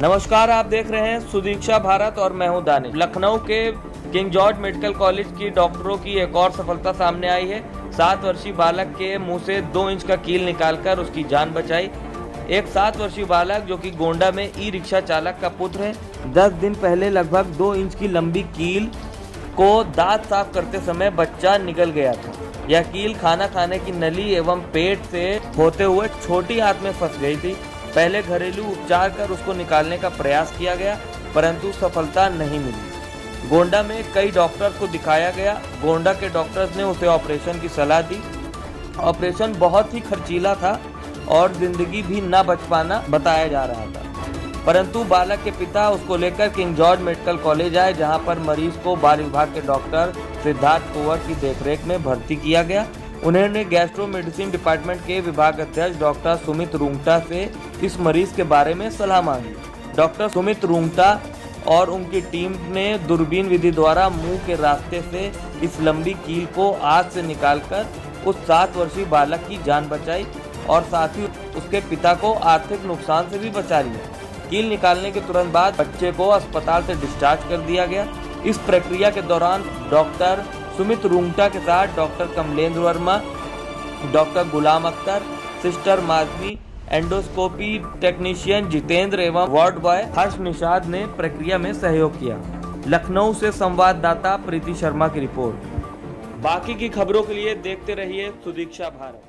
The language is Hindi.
नमस्कार, आप देख रहे हैं सुदीक्षा भारत और मैं हूँ दानिश। लखनऊ के किंग जॉर्ज मेडिकल कॉलेज की डॉक्टरों की एक और सफलता सामने आई है। सात वर्षीय बालक के मुँह से दो इंच का कील निकालकर उसकी जान बचाई। एक सात वर्षीय बालक जो कि गोंडा में ई रिक्शा चालक का पुत्र है, दस दिन पहले लगभग दो इंच की लंबी कील को दांत साफ़ करते समय बच्चा निकल गया था। यह कील खाना खाने की नली एवं पेट से होते हुए छोटी हाथ में फंस गई थी। पहले घरेलू उपचार कर उसको निकालने का प्रयास किया गया, परंतु सफलता नहीं मिली। गोंडा में कई डॉक्टर को दिखाया गया। गोंडा के डॉक्टर्स ने उसे ऑपरेशन की सलाह दी। ऑपरेशन बहुत ही खर्चीला था और ज़िंदगी भी न बच पाना बताया जा रहा था। परंतु बालक के पिता उसको लेकर किंग जॉर्ज मेडिकल कॉलेज आए, जहाँ पर मरीज़ को बाल विभाग के डॉक्टर सिद्धार्थ कुंवर की देखरेख में भर्ती किया गया। उन्होंने गैस्ट्रो मेडिसिन डिपार्टमेंट के विभाग अध्यक्ष डॉक्टर सुमित रूंगटा से इस मरीज़ के बारे में सलाह मांगी। डॉक्टर सुमित रूंगटा और उनकी टीम ने दूरबीन विधि द्वारा मुँह के रास्ते से इस लंबी कील को आग से निकालकर उस सात वर्षीय बालक की जान बचाई और साथ ही उसके पिता को आर्थिक नुकसान से भी बचा लिया। कील निकालने के तुरंत बाद बच्चे को अस्पताल से डिस्चार्ज कर दिया गया। इस प्रक्रिया के दौरान डॉक्टर सुमित रूंगटा के साथ doctor Kamlendra Verma, doctor Ghulam Akhtar, sister Madhavi, endoscopy technician Jitendra एवं वार्ड बॉय हर्ष निषाद ने प्रक्रिया में सहयोग किया। लखनऊ से संवाददाता प्रीति शर्मा की रिपोर्ट। बाकी की खबरों के लिए देखते रहिए सुदीक्षा भारत।